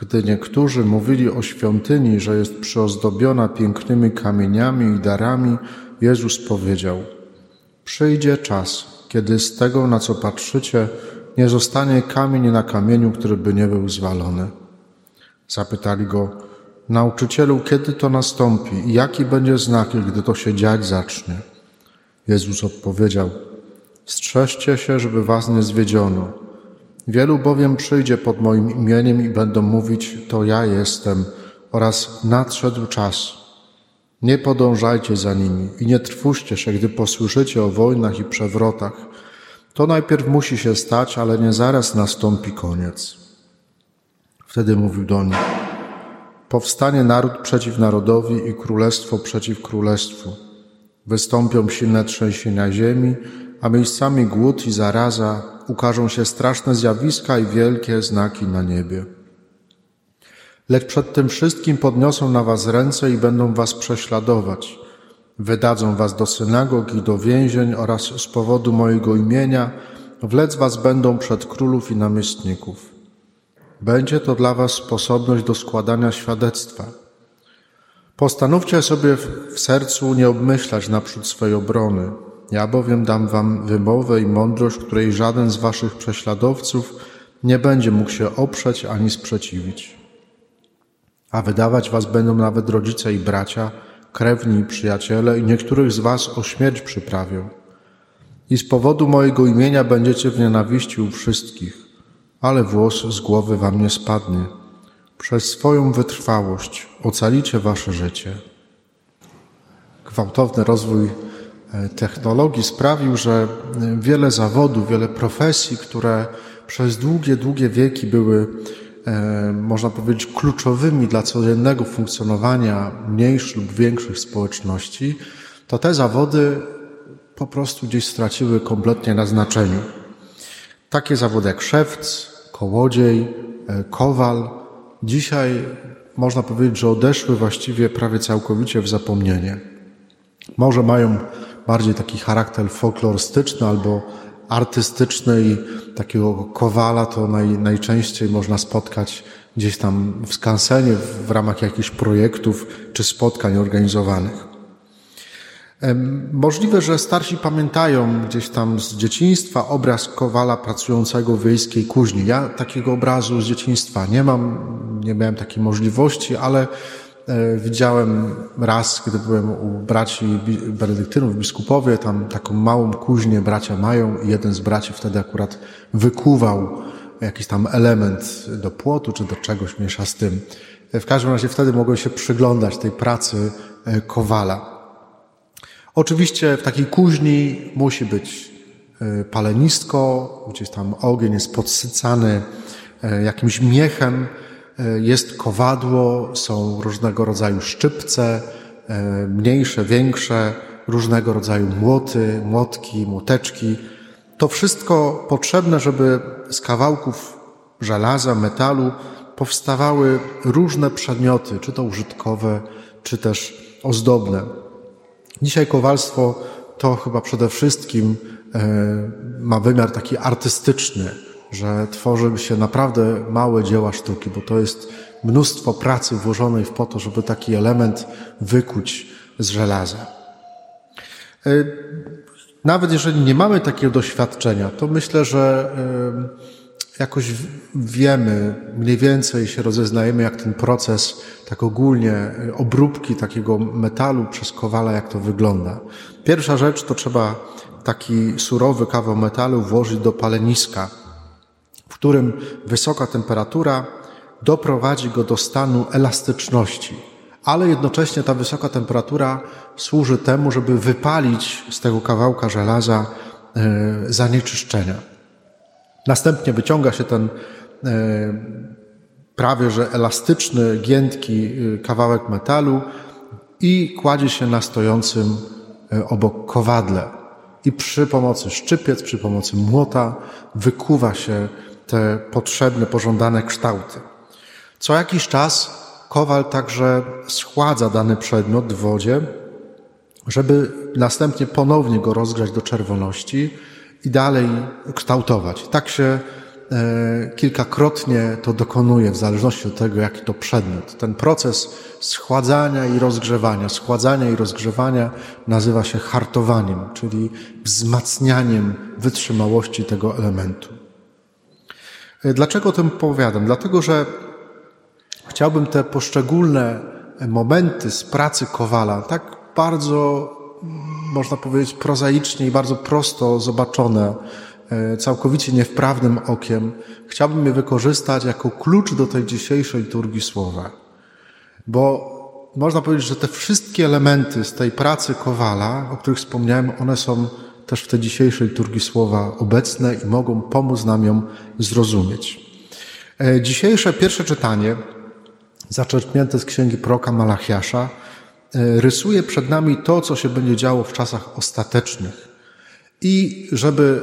Gdy niektórzy mówili o świątyni, że jest przyozdobiona pięknymi kamieniami i darami, Jezus powiedział: Przyjdzie czas, kiedy z tego, na co patrzycie, nie zostanie kamień na kamieniu, który by nie był zwalony. Zapytali go, nauczycielu, kiedy to nastąpi i jaki będzie znak, gdy to się dziać zacznie? Jezus odpowiedział, strzeżcie się, żeby was nie zwiedziono. Wielu bowiem przyjdzie pod moim imieniem i będą mówić, to ja jestem oraz nadszedł czas. Nie podążajcie za nimi i nie trwóżcie się, gdy posłyszycie o wojnach i przewrotach. To najpierw musi się stać, ale nie zaraz nastąpi koniec. Wtedy mówił do nich, powstanie naród przeciw narodowi i królestwo przeciw królestwu. Wystąpią silne trzęsienia ziemi, a miejscami głód i zaraza, ukażą się straszne zjawiska i wielkie znaki na niebie. Lecz przed tym wszystkim podniosą na was ręce i będą was prześladować. Wydadzą was do synagog i do więzień oraz z powodu mojego imienia wlec was będą przed królów i namiestników. Będzie to dla was sposobność do składania świadectwa. Postanówcie sobie w sercu nie obmyślać naprzód swej obrony. Ja bowiem dam wam wymowę i mądrość, której żaden z waszych prześladowców nie będzie mógł się oprzeć ani sprzeciwić. A wydawać was będą nawet rodzice i bracia, krewni i przyjaciele, i niektórych z was o śmierć przyprawią. I z powodu mojego imienia będziecie w nienawiści u wszystkich, ale włos z głowy wam nie spadnie. Przez swoją wytrwałość ocalicie wasze życie. Gwałtowny rozwój technologii sprawił, że wiele zawodów, wiele profesji, które przez długie, długie wieki były E, można powiedzieć, kluczowymi dla codziennego funkcjonowania mniejszych lub większych społeczności, to te zawody po prostu gdzieś straciły kompletnie na znaczeniu. Takie zawody jak szewc, kołodziej, e, kowal, dzisiaj można powiedzieć, że odeszły właściwie prawie całkowicie w zapomnienie. Może mają bardziej taki charakter folklorystyczny albo artystyczny i takiego kowala to naj, najczęściej można spotkać gdzieś tam w skansenie w ramach jakichś projektów czy spotkań organizowanych. Możliwe, że starsi pamiętają gdzieś tam z dzieciństwa obraz kowala pracującego w wiejskiej kuźni. Ja takiego obrazu z dzieciństwa nie mam, nie miałem takiej możliwości, ale widziałem raz, kiedy byłem u braci benedyktynów, biskupowie, tam taką małą kuźnię bracia mają i jeden z braci wtedy akurat wykuwał jakiś tam element do płotu czy do czegoś mniejsza z tym. E, w każdym razie wtedy mogłem się przyglądać tej pracy e, kowala. Oczywiście w takiej kuźni musi być palenisko, gdzieś tam ogień jest podsycany jakimś miechem, E, jest kowadło, są różnego rodzaju szczypce, e, mniejsze, większe, różnego rodzaju młoty, młotki, młoteczki. To wszystko potrzebne, żeby z kawałków żelaza, metalu powstawały różne przedmioty, czy to użytkowe, czy też ozdobne. Dzisiaj kowalstwo to chyba przede wszystkim e, ma wymiar taki artystyczny że tworzy się naprawdę małe dzieła sztuki, bo to jest mnóstwo pracy włożonej w po to, żeby taki element wykuć z żelaza. E, nawet jeżeli nie mamy takiego doświadczenia, to myślę, że e, jakoś wiemy, mniej więcej się rozeznajemy, jak ten proces tak ogólnie e, obróbki takiego metalu przez kowala, jak to wygląda. Pierwsza rzecz to trzeba taki surowy kawał metalu włożyć do paleniska którym wysoka temperatura doprowadzi go do stanu elastyczności, ale jednocześnie ta wysoka temperatura służy temu, żeby wypalić z tego kawałka żelaza e, zanieczyszczenia. Następnie wyciąga się ten e, prawie że elastyczny, giętki e, kawałek metalu i kładzie się na stojącym obok kowadle. I przy pomocy szczypiec, przy pomocy młota wykuwa się te potrzebne, pożądane kształty. Co jakiś czas kowal także schładza dany przedmiot w wodzie, żeby następnie ponownie go rozgrzać do czerwoności i dalej kształtować. Tak się e, kilkakrotnie to dokonuje, w zależności od tego, jaki to przedmiot. Ten proces schładzania i rozgrzewania, schładzania i rozgrzewania nazywa się hartowaniem, czyli wzmacnianiem wytrzymałości tego elementu. Dlaczego o tym powiadam? Dlatego, że chciałbym te poszczególne momenty z pracy Kowala, tak bardzo, można powiedzieć, prozaicznie i bardzo prosto zobaczone, e, całkowicie niewprawnym okiem, chciałbym je wykorzystać jako klucz do tej dzisiejszej liturgii słowa. Bo można powiedzieć, że te wszystkie elementy z tej pracy Kowala, o których wspomniałem, one są też w tej dzisiejszej liturgii słowa obecne i mogą pomóc nam ją zrozumieć. E, dzisiejsze pierwsze czytanie, zaczerpnięte z księgi proka Malachiasza, e, rysuje przed nami to, co się będzie działo w czasach ostatecznych. I żeby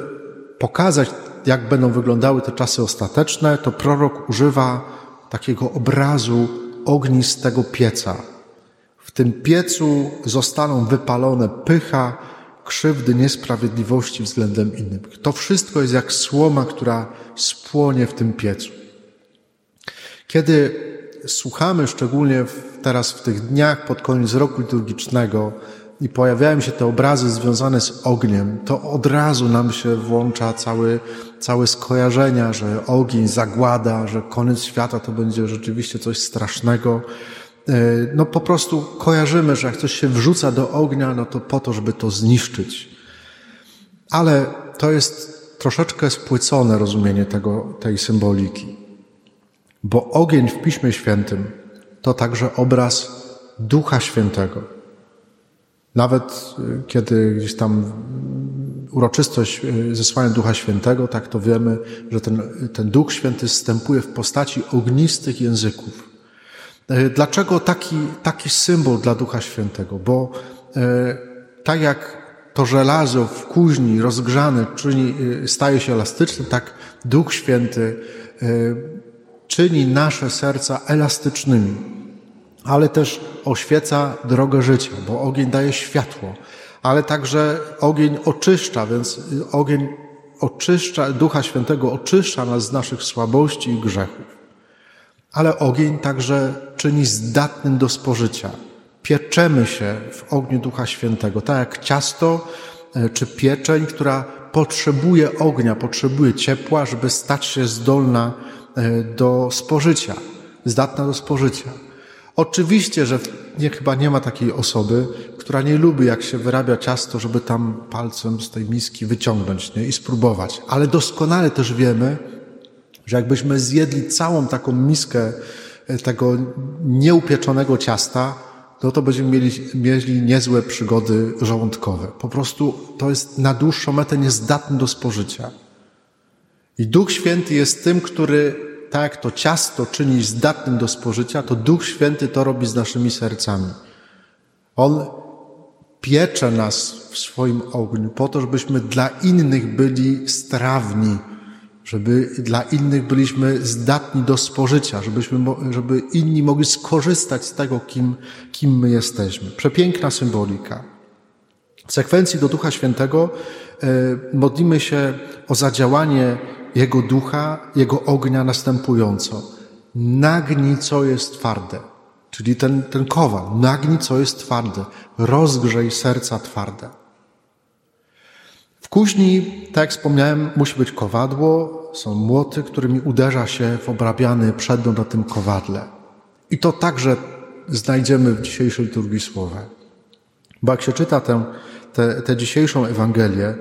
pokazać, jak będą wyglądały te czasy ostateczne, to prorok używa takiego obrazu ognistego pieca. W tym piecu zostaną wypalone pycha, krzywdy, niesprawiedliwości względem innych. To wszystko jest jak słoma, która spłonie w tym piecu. Kiedy słuchamy, szczególnie teraz w tych dniach pod koniec roku liturgicznego, i pojawiają się te obrazy związane z ogniem, to od razu nam się włącza cały, całe skojarzenia, że ogień, zagłada, że koniec świata to będzie rzeczywiście coś strasznego. E, no po prostu kojarzymy, że jak coś się wrzuca do ognia, no to po to, żeby to zniszczyć. Ale to jest troszeczkę spłycone rozumienie tego, tej symboliki. Bo ogień w Piśmie Świętym to także obraz Ducha Świętego. Nawet y, kiedy gdzieś tam uroczystość y, zesłania Ducha Świętego, tak to wiemy, że ten, ten Duch Święty wstępuje w postaci ognistych języków. E, dlaczego taki, taki symbol dla Ducha Świętego? Bo e, tak jak to żelazo w kuźni rozgrzane czyni, e, staje się elastyczne, tak Duch Święty czyni nasze serca elastycznymi, ale też oświeca drogę życia, bo ogień daje światło, ale także ogień oczyszcza, więc ogień oczyszcza, Ducha Świętego oczyszcza nas z naszych słabości i grzechów ale ogień także czyni zdatnym do spożycia. Pieczemy się w ogniu Ducha Świętego, tak jak ciasto e, czy pieczeń, która potrzebuje ognia, potrzebuje ciepła, żeby stać się zdolna e, do spożycia, zdatna do spożycia. Oczywiście, że nie, chyba nie ma takiej osoby, która nie lubi, jak się wyrabia ciasto, żeby tam palcem z tej miski wyciągnąć nie? i spróbować. Ale doskonale też wiemy, że jakbyśmy zjedli całą taką miskę e, tego nieupieczonego ciasta, no to będziemy mieli, mieli niezłe przygody żołądkowe. Po prostu to jest na dłuższą metę niezdatne do spożycia. I Duch Święty jest tym, który tak jak to ciasto czyni zdatnym do spożycia, to Duch Święty to robi z naszymi sercami. On piecze nas w swoim ogniu po to, żebyśmy dla innych byli strawni, żeby dla innych byliśmy zdatni do spożycia, żebyśmy, żeby inni mogli skorzystać z tego, kim, kim my jesteśmy. Przepiękna symbolika. W sekwencji do Ducha Świętego e, modlimy się o zadziałanie Jego Ducha, Jego ognia następująco. Nagnij, co jest twarde. Czyli ten, ten kowal, nagnij, co jest twarde. Rozgrzej serca twarde. W kuźni, tak jak wspomniałem, musi być kowadło, są młoty, którymi uderza się w obrabiany przedmiot na tym kowadle. I to także znajdziemy w dzisiejszej liturgii słowa. Bo jak się czyta tę, tę, tę dzisiejszą Ewangelię,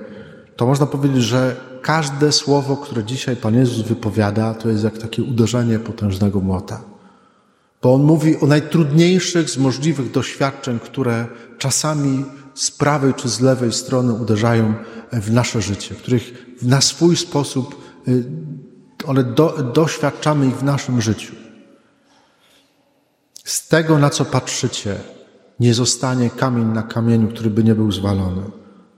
to można powiedzieć, że każde słowo, które dzisiaj Pan Jezus wypowiada, to jest jak takie uderzenie potężnego młota. Bo On mówi o najtrudniejszych z możliwych doświadczeń, które czasami z prawej czy z lewej strony uderzają w nasze życie, których na swój sposób y, one do, doświadczamy ich w naszym życiu. Z tego, na co patrzycie, nie zostanie kamień na kamieniu, który by nie był zwalony.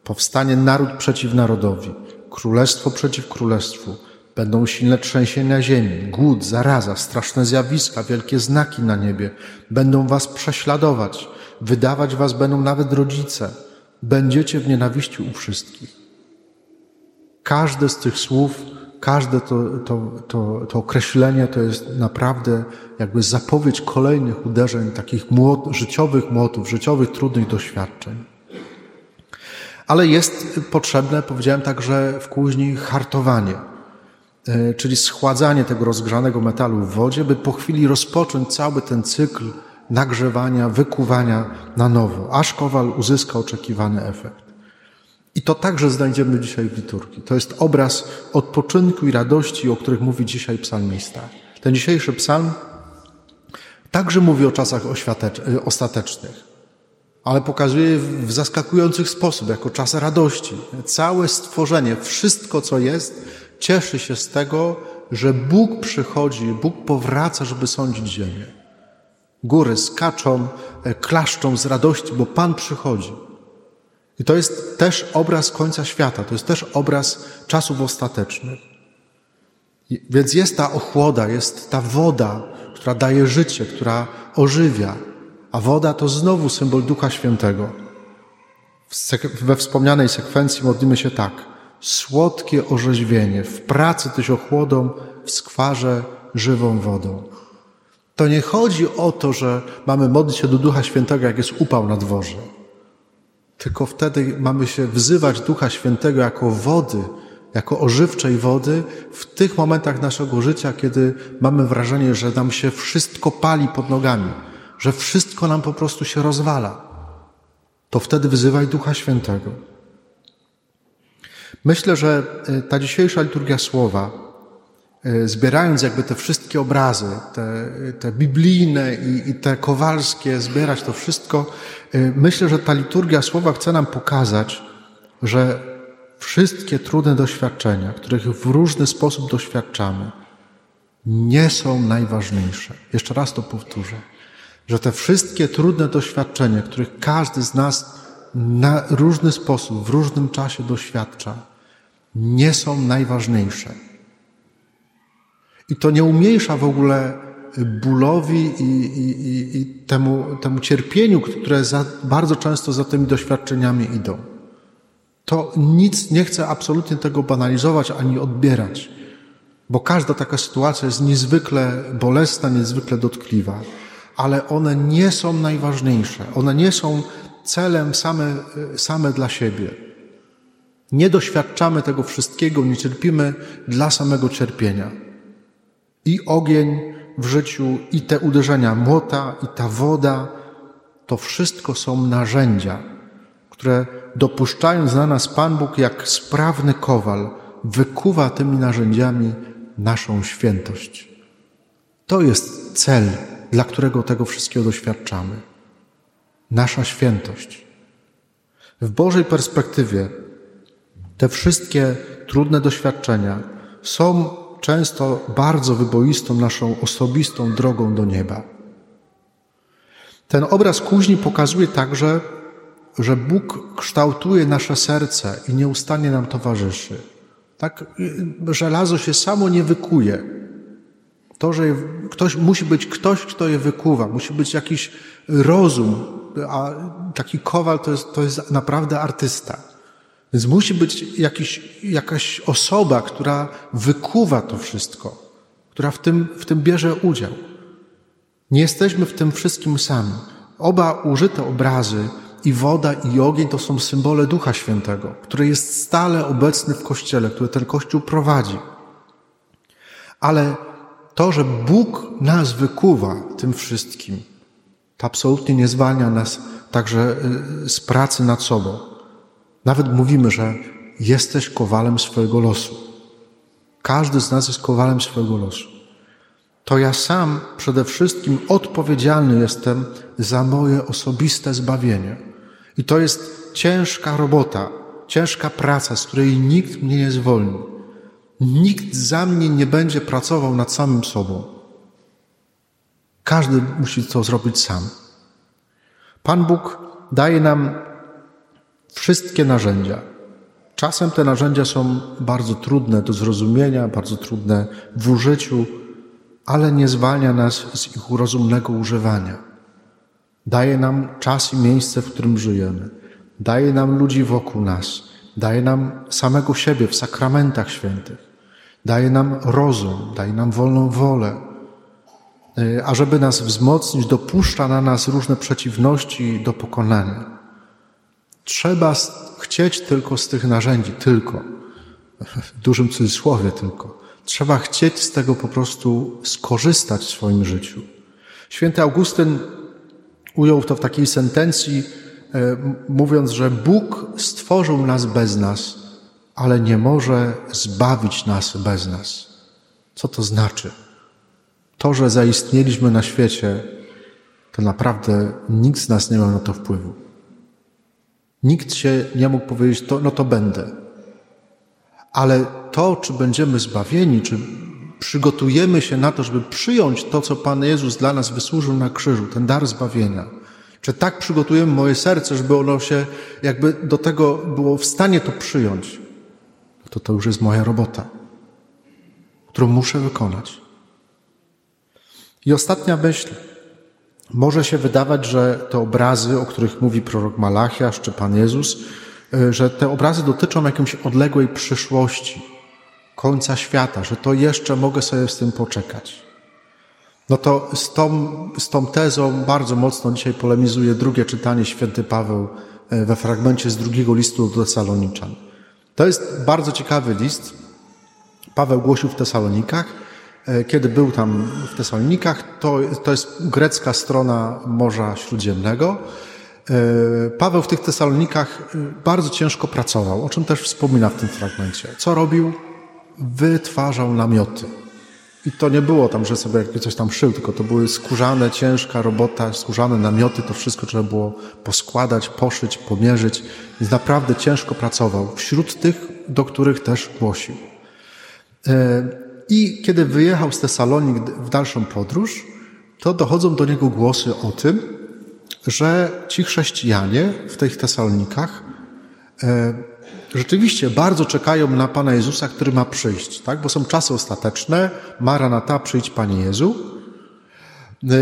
Powstanie naród przeciw narodowi, królestwo przeciw królestwu. Będą silne trzęsienia ziemi, głód, zaraza, straszne zjawiska, wielkie znaki na niebie. Będą was prześladować, wydawać was będą nawet rodzice. Będziecie w nienawiści u wszystkich. Każde z tych słów każde to, to, to, to określenie to jest naprawdę jakby zapowiedź kolejnych uderzeń, takich młot, życiowych młotów, życiowych trudnych doświadczeń. Ale jest potrzebne, powiedziałem także w kuźni, hartowanie, e, czyli schładzanie tego rozgrzanego metalu w wodzie, by po chwili rozpocząć cały ten cykl nagrzewania, wykuwania na nowo, aż kowal uzyska oczekiwany efekt. I to także znajdziemy dzisiaj w liturgii. To jest obraz odpoczynku i radości, o których mówi dzisiaj psalmista. Ten dzisiejszy psalm także mówi o czasach ostatecznych, ale pokazuje w zaskakujący sposób, jako czas radości. Całe stworzenie, wszystko co jest, cieszy się z tego, że Bóg przychodzi, Bóg powraca, żeby sądzić ziemię. Góry skaczą, e, klaszczą z radości, bo Pan przychodzi. I to jest też obraz końca świata, to jest też obraz czasów ostatecznych. Więc jest ta ochłoda, jest ta woda, która daje życie, która ożywia, a woda to znowu symbol Ducha Świętego. We wspomnianej sekwencji modlimy się tak. Słodkie orzeźwienie, w pracy tyś ochłodą, w skwarze żywą wodą. To nie chodzi o to, że mamy modlić się do Ducha Świętego, jak jest upał na dworze. Tylko wtedy mamy się wzywać Ducha Świętego jako wody, jako ożywczej wody w tych momentach naszego życia, kiedy mamy wrażenie, że nam się wszystko pali pod nogami, że wszystko nam po prostu się rozwala. To wtedy wyzywaj Ducha Świętego. Myślę, że e, ta dzisiejsza liturgia słowa, zbierając jakby te wszystkie obrazy, te, te biblijne i, i te kowalskie, zbierać to wszystko, e, myślę, że ta liturgia słowa chce nam pokazać, że wszystkie trudne doświadczenia, których w różny sposób doświadczamy, nie są najważniejsze. Jeszcze raz to powtórzę, że te wszystkie trudne doświadczenia, których każdy z nas na różny sposób, w różnym czasie doświadcza, nie są najważniejsze. I to nie umniejsza w ogóle bólowi i, i, i, i temu, temu cierpieniu, które za, bardzo często za tymi doświadczeniami idą to nic nie chcę absolutnie tego banalizować ani odbierać, bo każda taka sytuacja jest niezwykle bolesna, niezwykle dotkliwa, ale one nie są najważniejsze, one nie są celem same, same dla siebie. Nie doświadczamy tego wszystkiego, nie cierpimy dla samego cierpienia. I ogień w życiu, i te uderzenia młota, i ta woda, to wszystko są narzędzia, które dopuszczając na nas Pan Bóg jak sprawny kowal, wykuwa tymi narzędziami naszą świętość. To jest cel, dla którego tego wszystkiego doświadczamy. Nasza świętość. W Bożej perspektywie te wszystkie trudne doświadczenia są często bardzo wyboistą naszą osobistą drogą do nieba. Ten obraz kuźni pokazuje także, że Bóg kształtuje nasze serce i nieustannie nam towarzyszy. Tak, żelazo się samo nie wykuje. To, że ktoś, musi być ktoś, kto je wykuwa, musi być jakiś rozum, a taki kowal to jest, to jest naprawdę artysta. Więc musi być jakiś, jakaś osoba, która wykuwa to wszystko, która w tym, w tym bierze udział. Nie jesteśmy w tym wszystkim sami. Oba użyte obrazy i woda i ogień to są symbole Ducha Świętego, który jest stale obecny w Kościele, który ten Kościół prowadzi. Ale to, że Bóg nas wykuwa tym wszystkim, to absolutnie nie zwalnia nas także y, z pracy nad sobą. Nawet mówimy, że jesteś kowalem swojego losu. Każdy z nas jest kowalem swojego losu. To ja sam przede wszystkim odpowiedzialny jestem za moje osobiste zbawienie. I to jest ciężka robota, ciężka praca, z której nikt mnie nie zwolni. Nikt za mnie nie będzie pracował nad samym sobą. Każdy musi to zrobić sam. Pan Bóg daje nam wszystkie narzędzia. Czasem te narzędzia są bardzo trudne do zrozumienia, bardzo trudne w użyciu, ale nie zwalnia nas z ich rozumnego używania. Daje nam czas i miejsce, w którym żyjemy. Daje nam ludzi wokół nas. Daje nam samego siebie w sakramentach świętych. daje nam rozum, daje nam wolną wolę, e, a żeby nas wzmocnić, dopuszcza na nas różne przeciwności do pokonania. Trzeba chcieć tylko z tych narzędzi, tylko, w dużym cudzysłowie tylko. Trzeba chcieć z tego po prostu skorzystać w swoim życiu. Święty Augustyn ujął to w takiej sentencji, e, mówiąc, że Bóg stworzył nas bez nas, ale nie może zbawić nas bez nas. Co to znaczy? To, że zaistnieliśmy na świecie, to naprawdę nikt z nas nie ma na to wpływu. Nikt się nie mógł powiedzieć, to, no to będę. Ale to, czy będziemy zbawieni, czy przygotujemy się na to, żeby przyjąć to, co Pan Jezus dla nas wysłużył na krzyżu, ten dar zbawienia, czy tak przygotujemy moje serce, żeby ono się jakby do tego było w stanie to przyjąć, to to już jest moja robota, którą muszę wykonać. I ostatnia myśl. Może się wydawać, że te obrazy, o których mówi prorok Malachiasz czy Pan Jezus, y, że te obrazy dotyczą jakiejś odległej przyszłości, końca świata, że to jeszcze mogę sobie z tym poczekać. No to z tą, z tą tezą bardzo mocno dzisiaj polemizuje drugie czytanie święty Paweł y, we fragmencie z drugiego listu do Tesaloniczan. To jest bardzo ciekawy list. Paweł głosił w Tesalonikach kiedy był tam w Tesalonikach, to, to jest grecka strona Morza Śródziemnego. E, Paweł w tych Tesalonikach e, bardzo ciężko pracował, o czym też wspomina w tym fragmencie. Co robił? Wytwarzał namioty. I to nie było tam, że sobie coś tam szył, tylko to były skórzane, ciężka robota, skórzane namioty, to wszystko trzeba było poskładać, poszyć, pomierzyć. Więc naprawdę ciężko pracował wśród tych, do których też głosił. I kiedy wyjechał z Tesalonik w dalszą podróż, to dochodzą do niego głosy o tym, że ci chrześcijanie w tych Tesalonikach e, rzeczywiście bardzo czekają na Pana Jezusa, który ma przyjść, tak? bo są czasy ostateczne, Maranata, przyjdź Panie Jezu. E,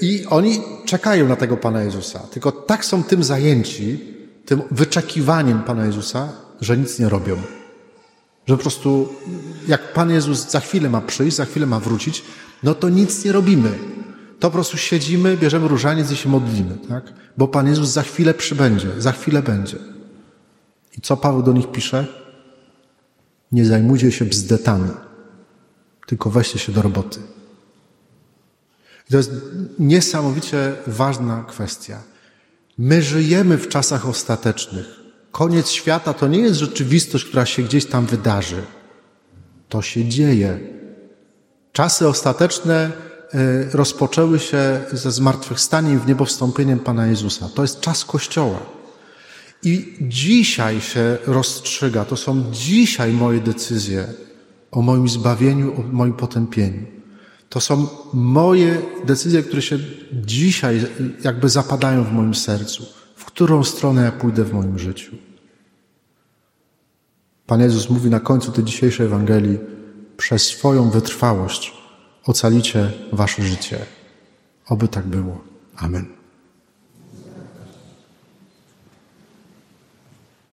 I oni czekają na tego Pana Jezusa, tylko tak są tym zajęci, tym wyczekiwaniem Pana Jezusa, że nic nie robią. Że po prostu, jak Pan Jezus za chwilę ma przyjść, za chwilę ma wrócić, no to nic nie robimy. To po prostu siedzimy, bierzemy różaniec i się modlimy, tak? Bo Pan Jezus za chwilę przybędzie, za chwilę będzie. I co Paweł do nich pisze? Nie zajmujcie się bzdetami, tylko weźcie się do roboty. I to jest niesamowicie ważna kwestia. My żyjemy w czasach ostatecznych. Koniec świata to nie jest rzeczywistość, która się gdzieś tam wydarzy. To się dzieje. Czasy ostateczne e, rozpoczęły się ze zmartwychwstaniem w niebo wstąpieniem Pana Jezusa. To jest czas Kościoła. I dzisiaj się rozstrzyga, to są dzisiaj moje decyzje o moim zbawieniu, o moim potępieniu. To są moje decyzje, które się dzisiaj jakby zapadają w moim sercu którą stronę ja pójdę w moim życiu. Pan Jezus mówi na końcu tej dzisiejszej Ewangelii: Przez swoją wytrwałość ocalicie wasze życie. Oby tak było. Amen.